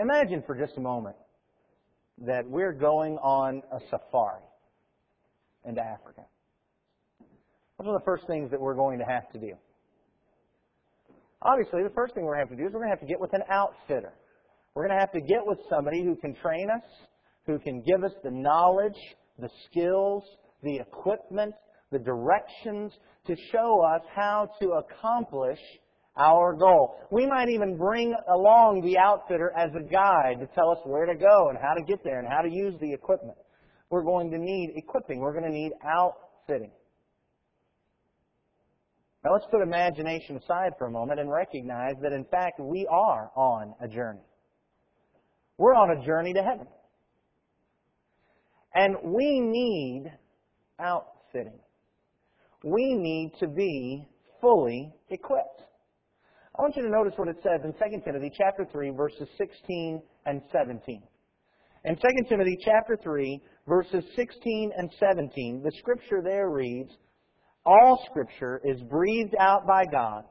Imagine for just a moment that we're going on a safari into Africa. What are the first things that we're going to have to do? Obviously, the first thing we're going to have to do is we're going to have to get with an outfitter. We're going to have to get with somebody who can train us, who can give us the knowledge, the skills, the equipment, the directions to show us how to accomplish our goal. We might even bring along the outfitter as a guide to tell us where to go and how to get there and how to use the equipment. We're going to need equipping. We're going to need outfitting. Now let's put imagination aside for a moment and recognize that in fact we are on a journey. We're on a journey to heaven. And we need outfitting. We need to be fully equipped. I want you to notice what it says in 2 Timothy chapter 3 verses 16 and 17. In 2 Timothy chapter 3 verses 16 and 17, the scripture there reads, all Scripture is breathed out by God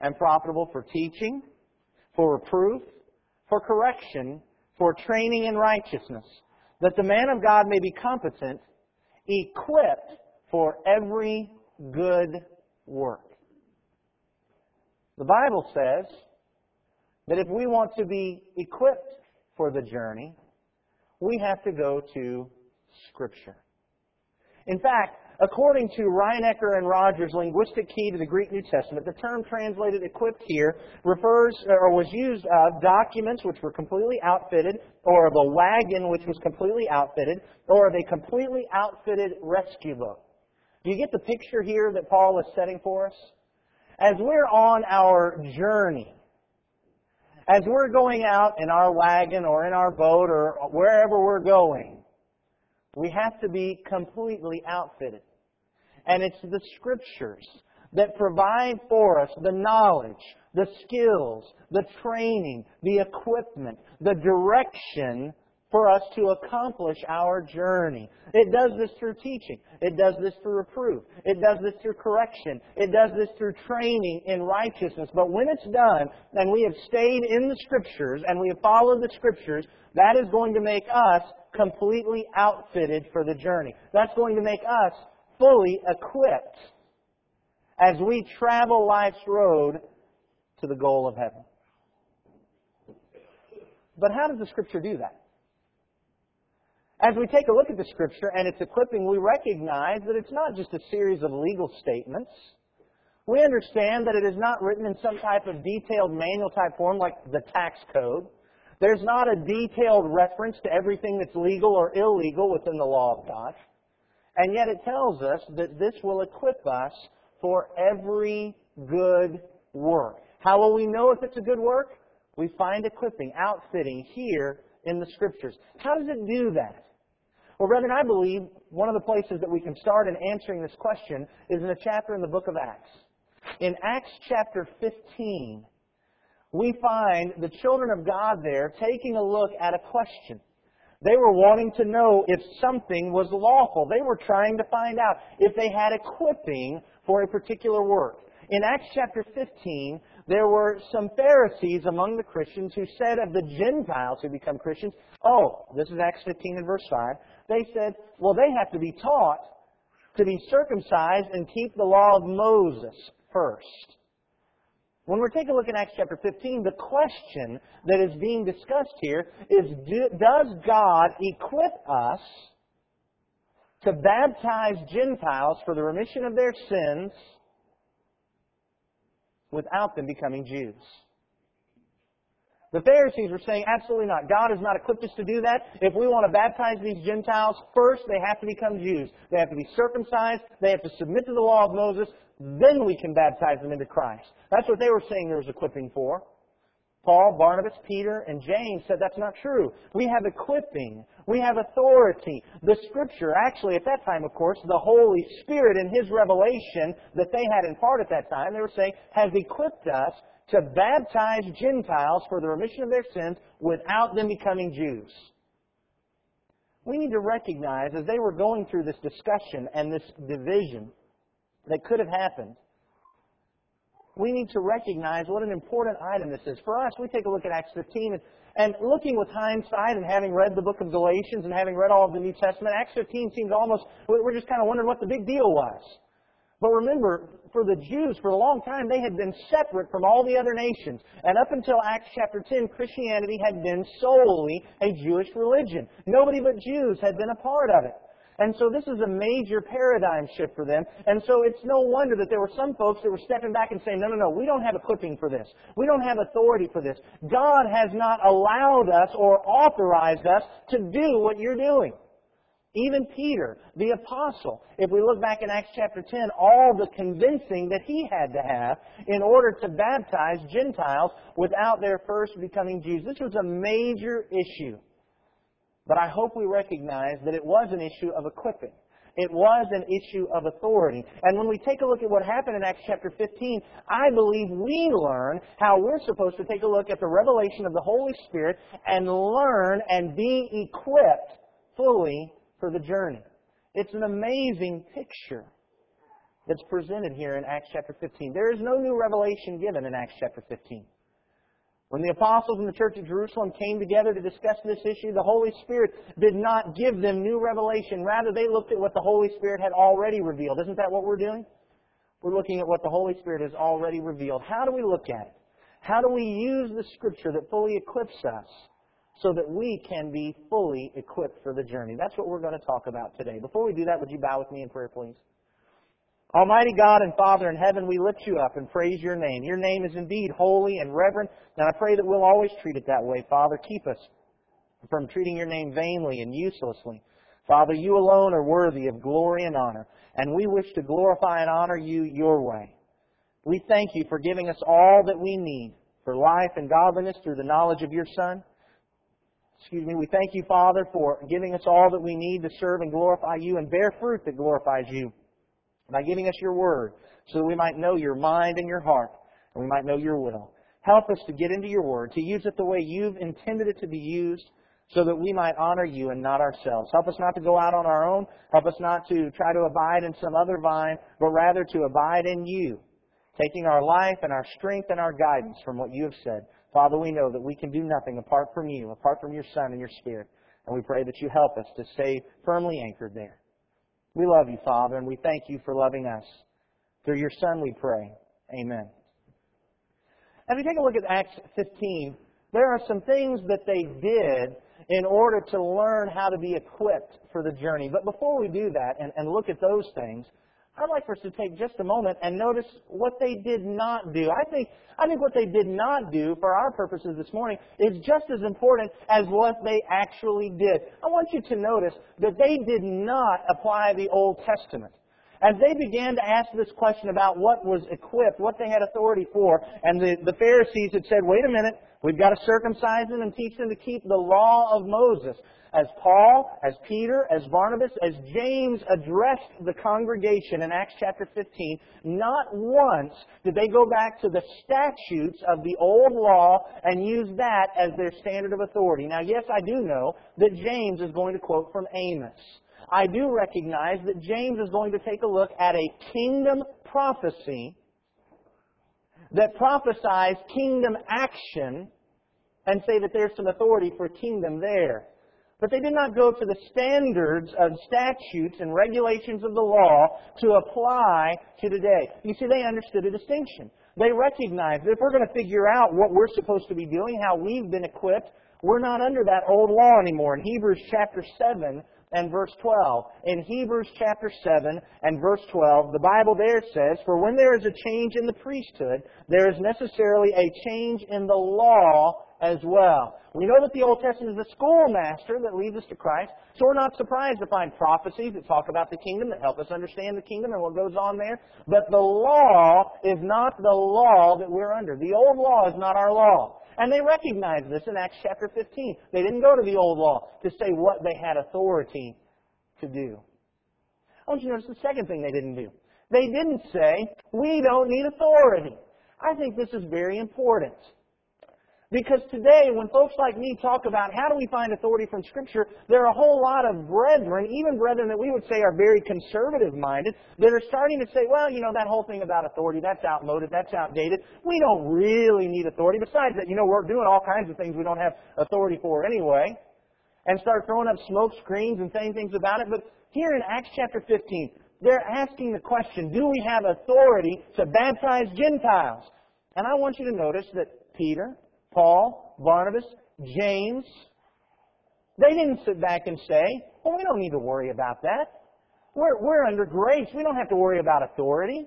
and profitable for teaching, for reproof, for correction, for training in righteousness, that the man of God may be competent, equipped for every good work. The Bible says that if we want to be equipped for the journey, we have to go to Scripture. In fact, According to Rienecker and Rogers' linguistic key to the Greek New Testament, the term translated equipped here refers or was used of documents which were completely outfitted, or of a wagon which was completely outfitted, or of a completely outfitted rescue boat. Do you get the picture here that Paul is setting for us? As we're on our journey, as we're going out in our wagon or in our boat or wherever we're going, we have to be completely outfitted. And it's the Scriptures that provide for us the knowledge, the skills, the training, the equipment, the direction for us to accomplish our journey. It does this through teaching. It does this through reproof. It does this through correction. It does this through training in righteousness. But when it's done, and we have stayed in the Scriptures, and we have followed the Scriptures, that is going to make us completely outfitted for the journey. That's going to make us fully equipped as we travel life's road to the goal of heaven. But how does the Scripture do that? As we take a look at the Scripture and its equipping, we recognize that it's not just a series of legal statements. We understand that it is not written in some type of detailed manual type form like the tax code. There's not a detailed reference to everything that's legal or illegal within the law of God. And yet it tells us that this will equip us for every good work. How will we know if it's a good work? We find equipping, outfitting here in the Scriptures. How does it do that? Well, brethren, I believe one of the places that we can start in answering this question is in a chapter in the book of Acts. In Acts chapter 15, we find the children of God there taking a look at a question. They were wanting to know if something was lawful. They were trying to find out if they had equipping for a particular work. In Acts chapter 15, there were some Pharisees among the Christians who said of the Gentiles who become Christians, oh, this is Acts 15 and verse 5, they said, well, they have to be taught to be circumcised and keep the law of Moses first. When we're taking a look at Acts chapter 15, the question that is being discussed here is Does God equip us to baptize Gentiles for the remission of their sins without them becoming Jews? The Pharisees were saying, absolutely not. God has not equipped us to do that. If we want to baptize these Gentiles, first they have to become Jews. They have to be circumcised. They have to submit to the law of Moses. Then we can baptize them into Christ. That's what they were saying there was equipping for. Paul, Barnabas, Peter, and James said that's not true. We have equipping. We have authority. The Scripture, actually at that time, of course, the Holy Spirit in His revelation that they had in part at that time, they were saying, has equipped us to baptize Gentiles for the remission of their sins without them becoming Jews. We need to recognize as they were going through this discussion and this division that could have happened, we need to recognize what an important item this is. For us, we take a look at Acts 15 and, and looking with hindsight and having read the book of Galatians and having read all of the New Testament, Acts 15 seems almost, we're just kind of wondering what the big deal was. But remember, for the Jews, for a long time, they had been separate from all the other nations. And up until Acts chapter 10, Christianity had been solely a Jewish religion. Nobody but Jews had been a part of it. And so this is a major paradigm shift for them. And so it's no wonder that there were some folks that were stepping back and saying, no, no, no, we don't have equipping for this. We don't have authority for this. God has not allowed us or authorized us to do what you're doing. Even Peter, the apostle, if we look back in Acts chapter 10, all the convincing that he had to have in order to baptize Gentiles without their first becoming Jews. This was a major issue. But I hope we recognize that it was an issue of equipping. It was an issue of authority. And when we take a look at what happened in Acts chapter 15, I believe we learn how we're supposed to take a look at the revelation of the Holy Spirit and learn and be equipped fully for the journey. It's an amazing picture that's presented here in Acts chapter 15. There is no new revelation given in Acts chapter 15. When the apostles in the church at Jerusalem came together to discuss this issue, the Holy Spirit did not give them new revelation. Rather, they looked at what the Holy Spirit had already revealed. Isn't that what we're doing? We're looking at what the Holy Spirit has already revealed. How do we look at it? How do we use the Scripture that fully equips us so that we can be fully equipped for the journey? That's what we're going to talk about today. Before we do that, would you bow with me in prayer, please? Almighty God and Father in heaven, we lift you up and praise your name. Your name is indeed holy and reverent, and I pray that we'll always treat it that way. Father, keep us from treating your name vainly and uselessly. Father, you alone are worthy of glory and honor, and we wish to glorify and honor you your way. We thank you for giving us all that we need for life and godliness through the knowledge of your Son. Excuse me. We thank you, Father, for giving us all that we need to serve and glorify you and bear fruit that glorifies you by giving us your word so that we might know your mind and your heart and we might know your will. Help us to get into your word, to use it the way you've intended it to be used so that we might honor you and not ourselves. Help us not to go out on our own. Help us not to try to abide in some other vine, but rather to abide in you, taking our life and our strength and our guidance from what you have said. Father, we know that we can do nothing apart from you, apart from your Son and your Spirit. And we pray that you help us to stay firmly anchored there. We love you, Father, and we thank you for loving us. Through your Son we pray. Amen. As we take a look at Acts 15, there are some things that they did in order to learn how to be equipped for the journey. But before we do that and, and look at those things, I'd like for us to take just a moment and notice what they did not do. I think, I think what they did not do for our purposes this morning is just as important as what they actually did. I want you to notice that they did not apply the Old Testament. As they began to ask this question about what was equipped, what they had authority for, and the, the Pharisees had said, wait a minute, we've got to circumcise them and teach them to keep the law of Moses as Paul, as Peter, as Barnabas, as James addressed the congregation in Acts chapter 15, not once did they go back to the statutes of the old law and use that as their standard of authority. Now, yes, I do know that James is going to quote from Amos. I do recognize that James is going to take a look at a kingdom prophecy that prophesies kingdom action and say that there's some authority for kingdom there. But they did not go to the standards of statutes and regulations of the law to apply to today. You see, they understood a distinction. They recognized that if we're going to figure out what we're supposed to be doing, how we've been equipped, we're not under that old law anymore. In Hebrews chapter 7 and verse 12, in Hebrews chapter 7 and verse 12, the Bible there says, For when there is a change in the priesthood, there is necessarily a change in the law as well. We know that the Old Testament is the schoolmaster that leads us to Christ, so we're not surprised to find prophecies that talk about the kingdom, that help us understand the kingdom and what goes on there. But the law is not the law that we're under. The old law is not our law. And they recognized this in Acts chapter 15. They didn't go to the old law to say what they had authority to do. I want you to notice the second thing they didn't do. They didn't say, we don't need authority. I think this is very important. Because today, when folks like me talk about how do we find authority from Scripture, there are a whole lot of brethren, even brethren that we would say are very conservative minded, that are starting to say, well, you know, that whole thing about authority, that's outmoded, that's outdated. We don't really need authority. Besides that, you know, we're doing all kinds of things we don't have authority for anyway. And start throwing up smoke screens and saying things about it. But here in Acts chapter 15, they're asking the question, do we have authority to baptize Gentiles? And I want you to notice that Peter, Paul, Barnabas, James, they didn't sit back and say, well, we don't need to worry about that. We're, we're under grace. We don't have to worry about authority.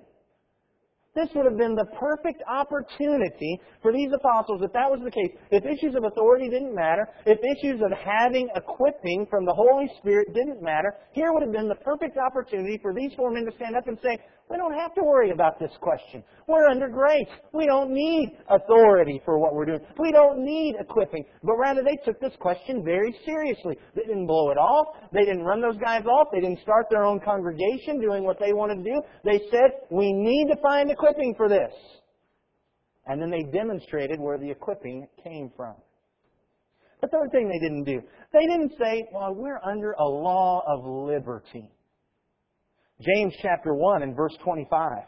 This would have been the perfect opportunity for these apostles, if that was the case. If issues of authority didn't matter, if issues of having equipping from the Holy Spirit didn't matter, here would have been the perfect opportunity for these four men to stand up and say, we don't have to worry about this question. We're under grace. We don't need authority for what we're doing. We don't need equipping. But rather, they took this question very seriously. They didn't blow it off. They didn't run those guys off. They didn't start their own congregation doing what they wanted to do. They said, we need to find equipping for this. And then they demonstrated where the equipping came from. The third thing they didn't do, they didn't say, well, we're under a law of liberty. James chapter 1 and verse 25.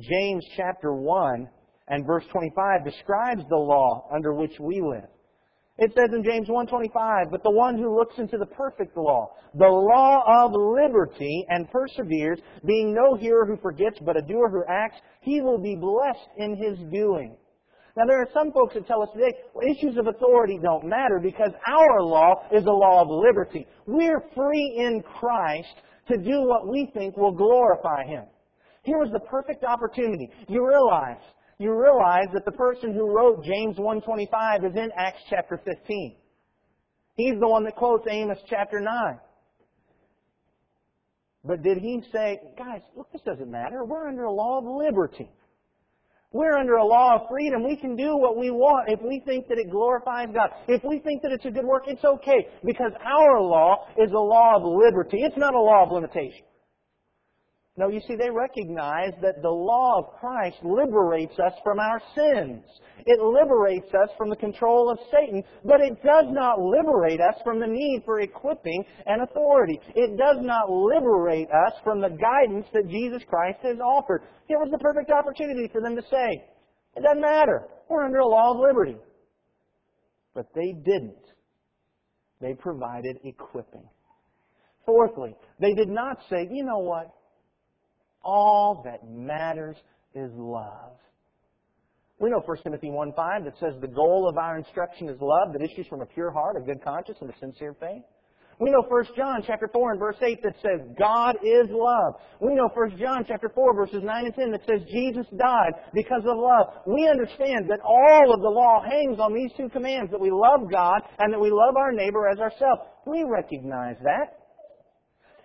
James chapter 1 and verse 25 describes the law under which we live. It says in James 1:25, "But the one who looks into the perfect law, the law of liberty, and perseveres, being no hearer who forgets, but a doer who acts, he will be blessed in his doing." Now there are some folks that tell us today, well, issues of authority don't matter because our law is a law of liberty. We're free in Christ to do what we think will glorify Him. Here was the perfect opportunity. You realize, you realize that the person who wrote James 1.25 is in Acts chapter 15. He's the one that quotes Amos chapter 9. But did he say, guys, look, this doesn't matter. We're under a law of liberty. We're under a law of freedom. We can do what we want if we think that it glorifies God. If we think that it's a good work, it's okay because our law is a law of liberty. It's not a law of limitation. No, you see, they recognize that the law of Christ liberates us from our sins. It liberates us from the control of Satan, but it does not liberate us from the need for equipping and authority. It does not liberate us from the guidance that Jesus Christ has offered. It was the perfect opportunity for them to say, it doesn't matter. We're under a law of liberty. But they didn't. They provided equipping. Fourthly, they did not say, you know what? All that matters is love. We know 1 Timothy 1.5 that says the goal of our instruction is love that issues from a pure heart, a good conscience, and a sincere faith. We know 1 John chapter 4 and verse 8 that says God is love. We know 1 John chapter 4 verses 9 and 10 that says Jesus died because of love. We understand that all of the law hangs on these two commands, that we love God and that we love our neighbor as ourselves. We recognize that.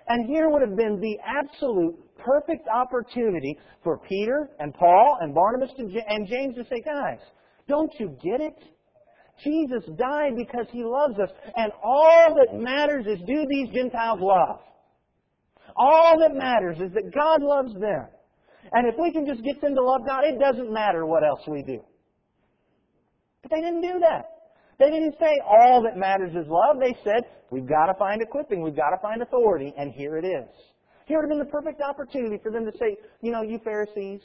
And here would have been the absolute perfect opportunity for Peter and Paul and Barnabas and James to say, guys, don't you get it? Jesus died because he loves us. And all that matters is do these Gentiles love? All that matters is that God loves them. And if we can just get them to love God, it doesn't matter what else we do. But they didn't do that. They didn't say all that matters is love. They said, we've got to find equipping, we've got to find authority, and here it is. Here would have been the perfect opportunity for them to say, you know, you Pharisees,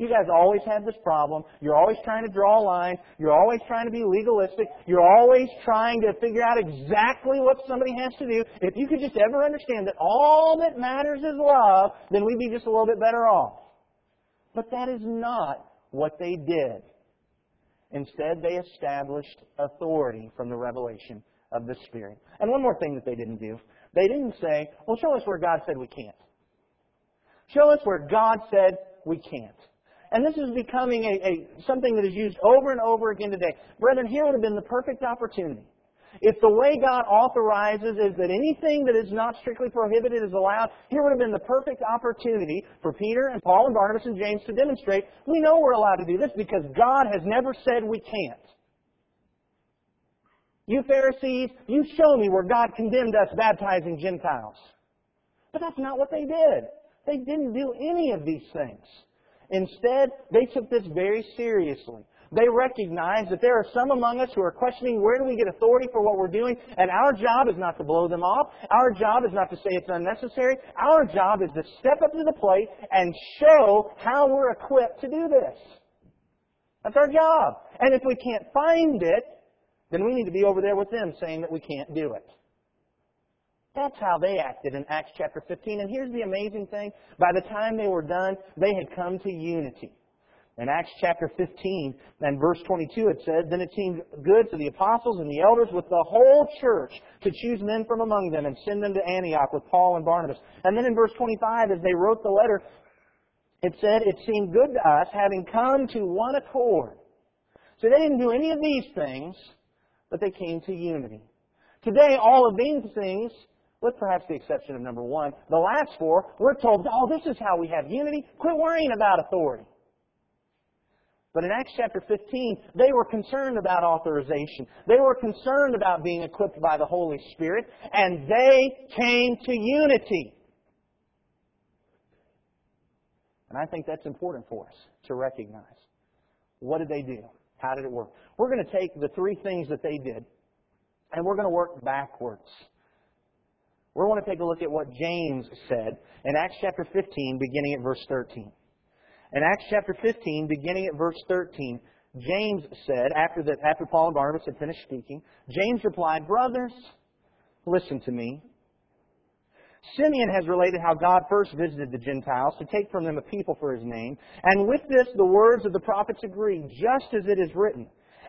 you guys always have this problem. You're always trying to draw a line. You're always trying to be legalistic. You're always trying to figure out exactly what somebody has to do. If you could just ever understand that all that matters is love, then we'd be just a little bit better off. But that is not what they did. Instead, they established authority from the revelation of the Spirit. And one more thing that they didn't do. They didn't say, well, show us where God said we can't. Show us where God said we can't. And this is becoming a, a, something that is used over and over again today. Brethren, here would have been the perfect opportunity. If the way God authorizes is that anything that is not strictly prohibited is allowed, here would have been the perfect opportunity for Peter and Paul and Barnabas and James to demonstrate we know we're allowed to do this because God has never said we can't. You Pharisees, you show me where God condemned us baptizing Gentiles. But that's not what they did. They didn't do any of these things. Instead, they took this very seriously. They recognize that there are some among us who are questioning where do we get authority for what we're doing, and our job is not to blow them off. Our job is not to say it's unnecessary. Our job is to step up to the plate and show how we're equipped to do this. That's our job. And if we can't find it, then we need to be over there with them saying that we can't do it. That's how they acted in Acts chapter 15. And here's the amazing thing. By the time they were done, they had come to unity. In Acts chapter 15 and verse 22 it says, Then it seemed good to the apostles and the elders with the whole church to choose men from among them and send them to Antioch with Paul and Barnabas. And then in verse 25, as they wrote the letter, it said, It seemed good to us having come to one accord. So they didn't do any of these things, but they came to unity. Today, all of these things with perhaps the exception of number one. The last four, we're told, oh, this is how we have unity. Quit worrying about authority. But in Acts chapter 15, they were concerned about authorization. They were concerned about being equipped by the Holy Spirit, and they came to unity. And I think that's important for us to recognize. What did they do? How did it work? We're going to take the three things that they did, and we're going to work backwards. We want to take a look at what James said in Acts chapter 15, beginning at verse 13. In Acts chapter 15, beginning at verse 13, James said, after, the, after Paul and Barnabas had finished speaking, James replied, Brothers, listen to me. Simeon has related how God first visited the Gentiles to take from them a people for his name. And with this, the words of the prophets agree, just as it is written.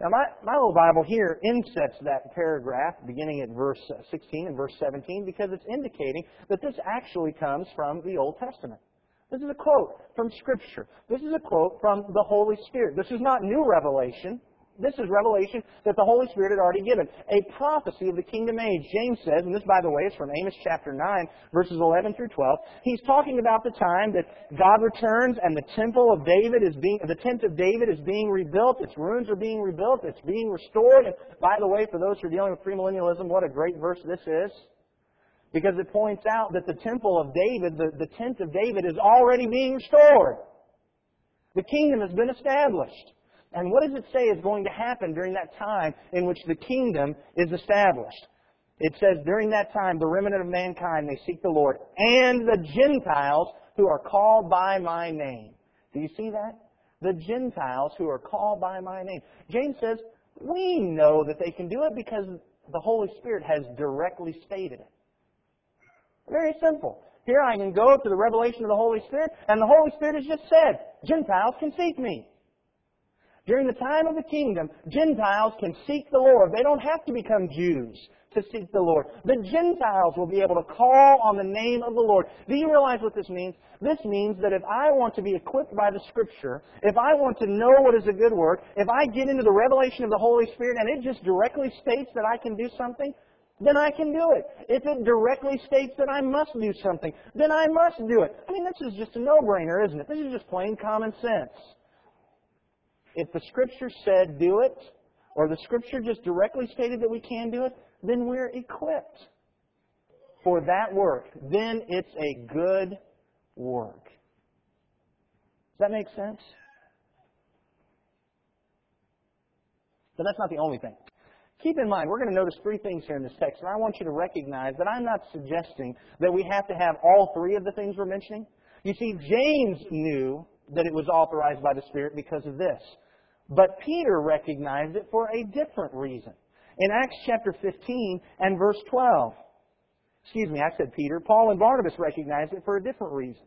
Now, my, my little Bible here insets that paragraph beginning at verse uh, 16 and verse 17 because it's indicating that this actually comes from the Old Testament. This is a quote from Scripture. This is a quote from the Holy Spirit. This is not new revelation. This is revelation that the Holy Spirit had already given. A prophecy of the kingdom age. James says, and this, by the way, is from Amos chapter 9, verses 11 through 12. He's talking about the time that God returns and the temple of David is being, the tent of David is being rebuilt. Its ruins are being rebuilt. It's being restored. And by the way, for those who are dealing with premillennialism, what a great verse this is. Because it points out that the temple of David, the, the tent of David, is already being restored. The kingdom has been established. And what does it say is going to happen during that time in which the kingdom is established? It says, during that time, the remnant of mankind may seek the Lord, and the Gentiles who are called by my name. Do you see that? The Gentiles who are called by my name. James says, we know that they can do it because the Holy Spirit has directly stated it. Very simple. Here I can go to the revelation of the Holy Spirit, and the Holy Spirit has just said, Gentiles can seek me. During the time of the kingdom, Gentiles can seek the Lord. They don't have to become Jews to seek the Lord. The Gentiles will be able to call on the name of the Lord. Do you realize what this means? This means that if I want to be equipped by the Scripture, if I want to know what is a good work, if I get into the revelation of the Holy Spirit and it just directly states that I can do something, then I can do it. If it directly states that I must do something, then I must do it. I mean, this is just a no-brainer, isn't it? This is just plain common sense if the Scripture said do it, or the Scripture just directly stated that we can do it, then we're equipped for that work. Then it's a good work. Does that make sense? But that's not the only thing. Keep in mind, we're going to notice three things here in this text, and I want you to recognize that I'm not suggesting that we have to have all three of the things we're mentioning. You see, James knew that it was authorized by the Spirit because of this. But Peter recognized it for a different reason. In Acts chapter 15 and verse 12, excuse me, I said Peter, Paul and Barnabas recognized it for a different reason.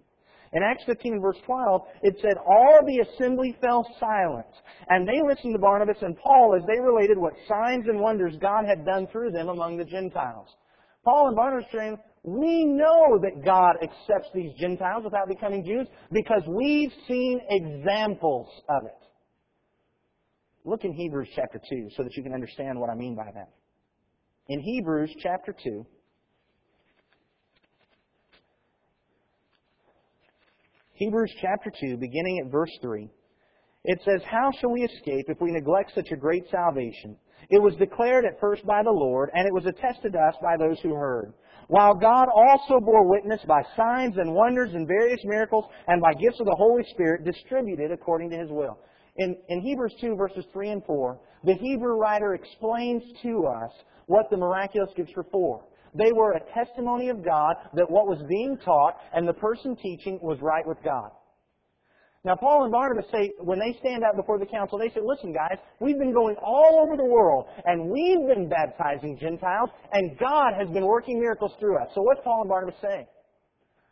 In Acts 15 and verse 12, it said, All the assembly fell silent, and they listened to Barnabas and Paul as they related what signs and wonders God had done through them among the Gentiles. Paul and Barnabas we know that God accepts these Gentiles without becoming Jews because we've seen examples of it. Look in Hebrews chapter 2 so that you can understand what I mean by that. In Hebrews chapter 2, Hebrews chapter 2, beginning at verse 3. It says, How shall we escape if we neglect such a great salvation? It was declared at first by the Lord, and it was attested to us by those who heard. While God also bore witness by signs and wonders and various miracles and by gifts of the Holy Spirit distributed according to His will. In, in Hebrews 2 verses 3 and 4, the Hebrew writer explains to us what the miraculous gifts were for. They were a testimony of God that what was being taught and the person teaching was right with God. Now, Paul and Barnabas say, when they stand out before the council, they say, listen, guys, we've been going all over the world, and we've been baptizing Gentiles, and God has been working miracles through us. So what's Paul and Barnabas saying?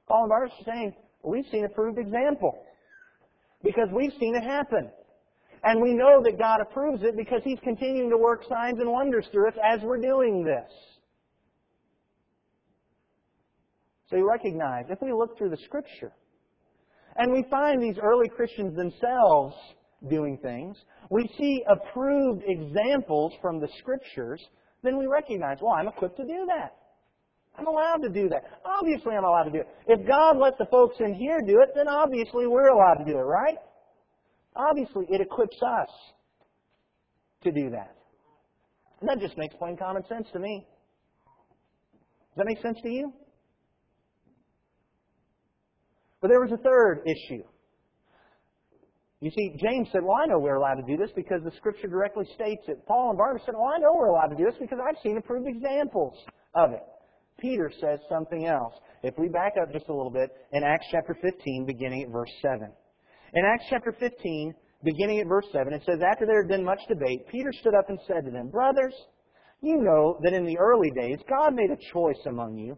Paul and Barnabas are saying, we've seen a proved example. Because we've seen it happen. And we know that God approves it because He's continuing to work signs and wonders through us as we're doing this. So you recognize, if we look through the Scripture, and we find these early Christians themselves doing things, we see approved examples from the Scriptures, then we recognize, well, I'm equipped to do that. I'm allowed to do that. Obviously, I'm allowed to do it. If God let the folks in here do it, then obviously we're allowed to do it, right? Obviously, it equips us to do that. And that just makes plain common sense to me. Does that make sense to you? But there was a third issue. You see, James said, Well, I know we're allowed to do this because the Scripture directly states it. Paul and Barnabas said, Well, I know we're allowed to do this because I've seen approved examples of it. Peter says something else. If we back up just a little bit, in Acts chapter 15, beginning at verse 7. In Acts chapter 15, beginning at verse 7, it says, After there had been much debate, Peter stood up and said to them, Brothers, you know that in the early days God made a choice among you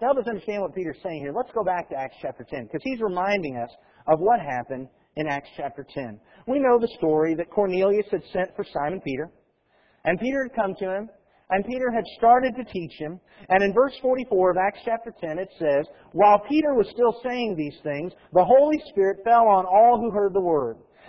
To help us understand what Peter's saying here, let's go back to Acts chapter 10, because he's reminding us of what happened in Acts chapter 10. We know the story that Cornelius had sent for Simon Peter, and Peter had come to him, and Peter had started to teach him. And in verse 44 of Acts chapter 10, it says, While Peter was still saying these things, the Holy Spirit fell on all who heard the word.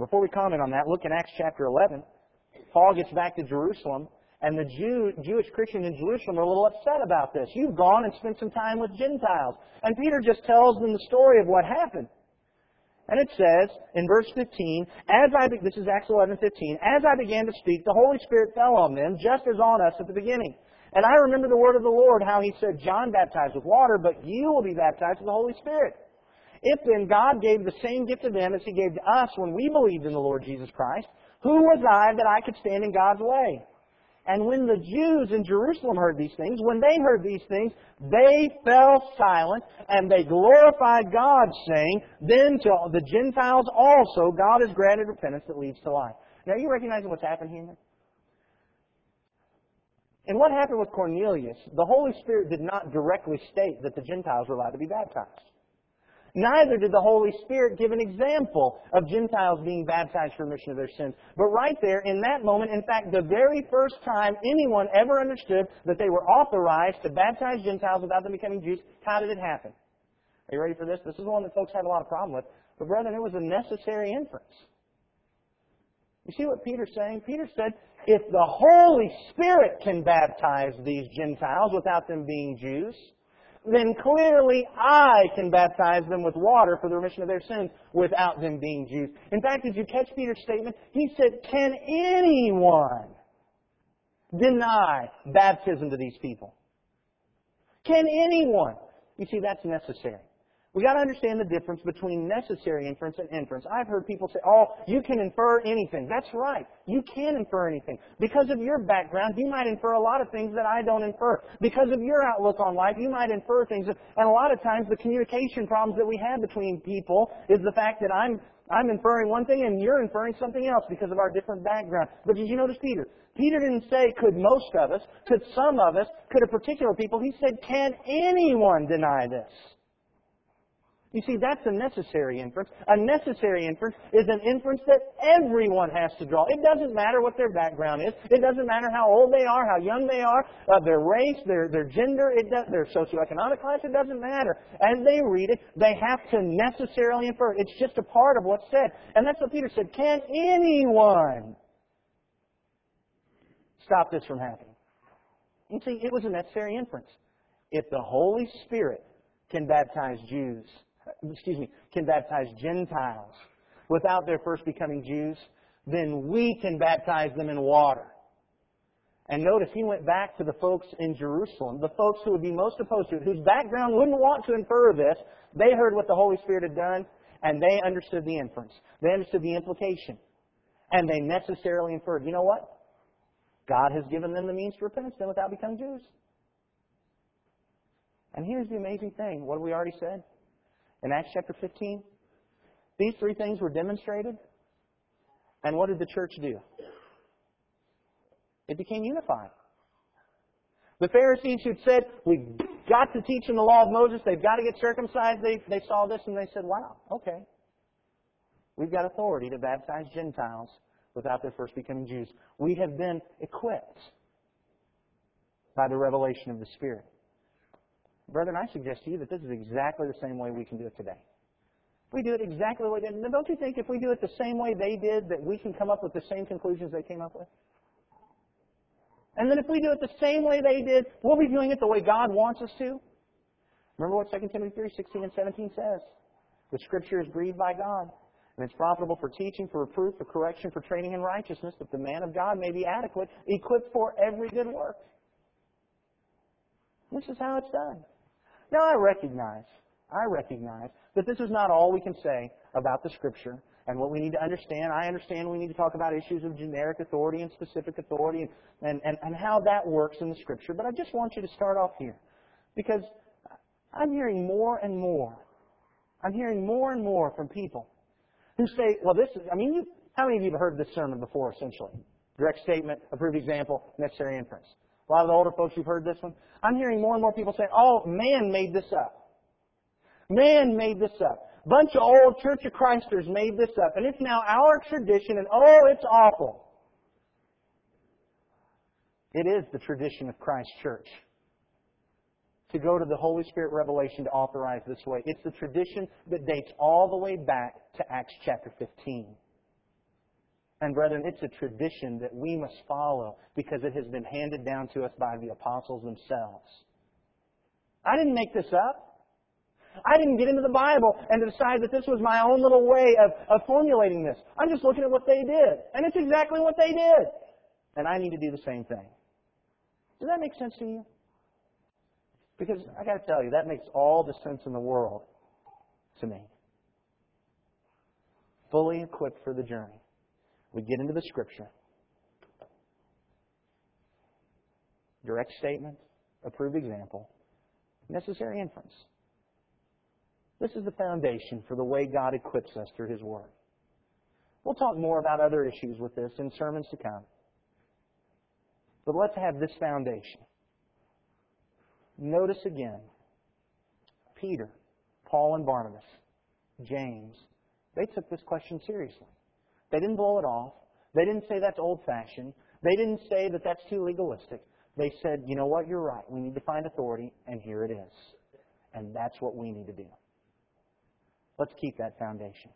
Before we comment on that, look in Acts chapter 11. Paul gets back to Jerusalem, and the Jew, Jewish Christians in Jerusalem are a little upset about this. You've gone and spent some time with Gentiles. And Peter just tells them the story of what happened. And it says in verse 15, as I, this is Acts 11, 15, as I began to speak, the Holy Spirit fell on them, just as on us at the beginning. And I remember the word of the Lord, how he said, John baptized with water, but you will be baptized with the Holy Spirit. If then God gave the same gift to them as He gave to us when we believed in the Lord Jesus Christ, who was I that I could stand in God's way? And when the Jews in Jerusalem heard these things, when they heard these things, they fell silent and they glorified God, saying, Then to the Gentiles also God has granted repentance that leads to life. Now, are you recognizing what's happened here? And what happened with Cornelius, the Holy Spirit did not directly state that the Gentiles were allowed to be baptized. Neither did the Holy Spirit give an example of Gentiles being baptized for remission of their sins. But right there, in that moment, in fact, the very first time anyone ever understood that they were authorized to baptize Gentiles without them becoming Jews, how did it happen? Are you ready for this? This is the one that folks have a lot of problem with. But brethren, it was a necessary inference. You see what Peter's saying? Peter said, if the Holy Spirit can baptize these Gentiles without them being Jews, then clearly I can baptize them with water for the remission of their sins without them being Jews. In fact, did you catch Peter's statement? He said, Can anyone deny baptism to these people? Can anyone? You see, that's necessary. We got to understand the difference between necessary inference and inference. I've heard people say, "Oh, you can infer anything." That's right. You can infer anything. Because of your background, you might infer a lot of things that I don't infer. Because of your outlook on life, you might infer things. And a lot of times, the communication problems that we have between people is the fact that I'm I'm inferring one thing and you're inferring something else because of our different background. But did you notice Peter? Peter didn't say, could most of us, could some of us, could a particular people. He said, can anyone deny this? You see, that's a necessary inference. A necessary inference is an inference that everyone has to draw. It doesn't matter what their background is. It doesn't matter how old they are, how young they are, uh, their race, their, their gender, it does, their socioeconomic class. It doesn't matter. As they read it, they have to necessarily infer. It's just a part of what's said. And that's what Peter said. Can anyone stop this from happening? You see, it was a necessary inference. If the Holy Spirit can baptize Jews, excuse me, can baptize Gentiles without their first becoming Jews, then we can baptize them in water. And notice he went back to the folks in Jerusalem, the folks who would be most opposed to it, whose background wouldn't want to infer this. They heard what the Holy Spirit had done, and they understood the inference. They understood the implication. And they necessarily inferred, you know what? God has given them the means to repentance then without becoming Jews. And here's the amazing thing. What have we already said? In Acts chapter 15? These three things were demonstrated. And what did the church do? It became unified. The Pharisees who'd said, we've got to teach them the law of Moses, they've got to get circumcised, they, they saw this and they said, wow, okay. We've got authority to baptize Gentiles without their first becoming Jews. We have been equipped by the revelation of the Spirit. Brethren, I suggest to you that this is exactly the same way we can do it today. We do it exactly the way they did. Don't you think if we do it the same way they did, that we can come up with the same conclusions they came up with? And then if we do it the same way they did, we'll be doing it the way God wants us to. Remember what 2 Timothy 3, 16 and 17 says. The Scripture is breathed by God, and it's profitable for teaching, for reproof, for correction, for training in righteousness, that the man of God may be adequate, equipped for every good work. This is how it's done. Now I recognize, I recognize that this is not all we can say about the Scripture and what we need to understand. I understand we need to talk about issues of generic authority and specific authority and, and, and how that works in the Scripture. But I just want you to start off here. Because I'm hearing more and more. I'm hearing more and more from people who say, well, this is, I mean, you, how many of you have heard this sermon before, essentially? Direct statement, approved example, necessary inference. A lot of the older folks, you've heard this one. I'm hearing more and more people say, oh, man made this up. Man made this up. Bunch of old Church of Christers made this up. And it's now our tradition and oh, it's awful. It is the tradition of Christ Church to go to the Holy Spirit revelation to authorize this way. It's the tradition that dates all the way back to Acts chapter 15. And brethren, it's a tradition that we must follow because it has been handed down to us by the apostles themselves. I didn't make this up. I didn't get into the Bible and decide that this was my own little way of, of formulating this. I'm just looking at what they did. And it's exactly what they did. And I need to do the same thing. Does that make sense to you? Because I got to tell you, that makes all the sense in the world to me. Fully equipped for the journey. We get into the Scripture. Direct statement, approved example, necessary inference. This is the foundation for the way God equips us through His Word. We'll talk more about other issues with this in sermons to come. But let's have this foundation. Notice again Peter, Paul, and Barnabas, James, they took this question seriously. They didn't blow it off. They didn't say that's old fashioned. They didn't say that that's too legalistic. They said, you know what, you're right. We need to find authority, and here it is. And that's what we need to do. Let's keep that foundation.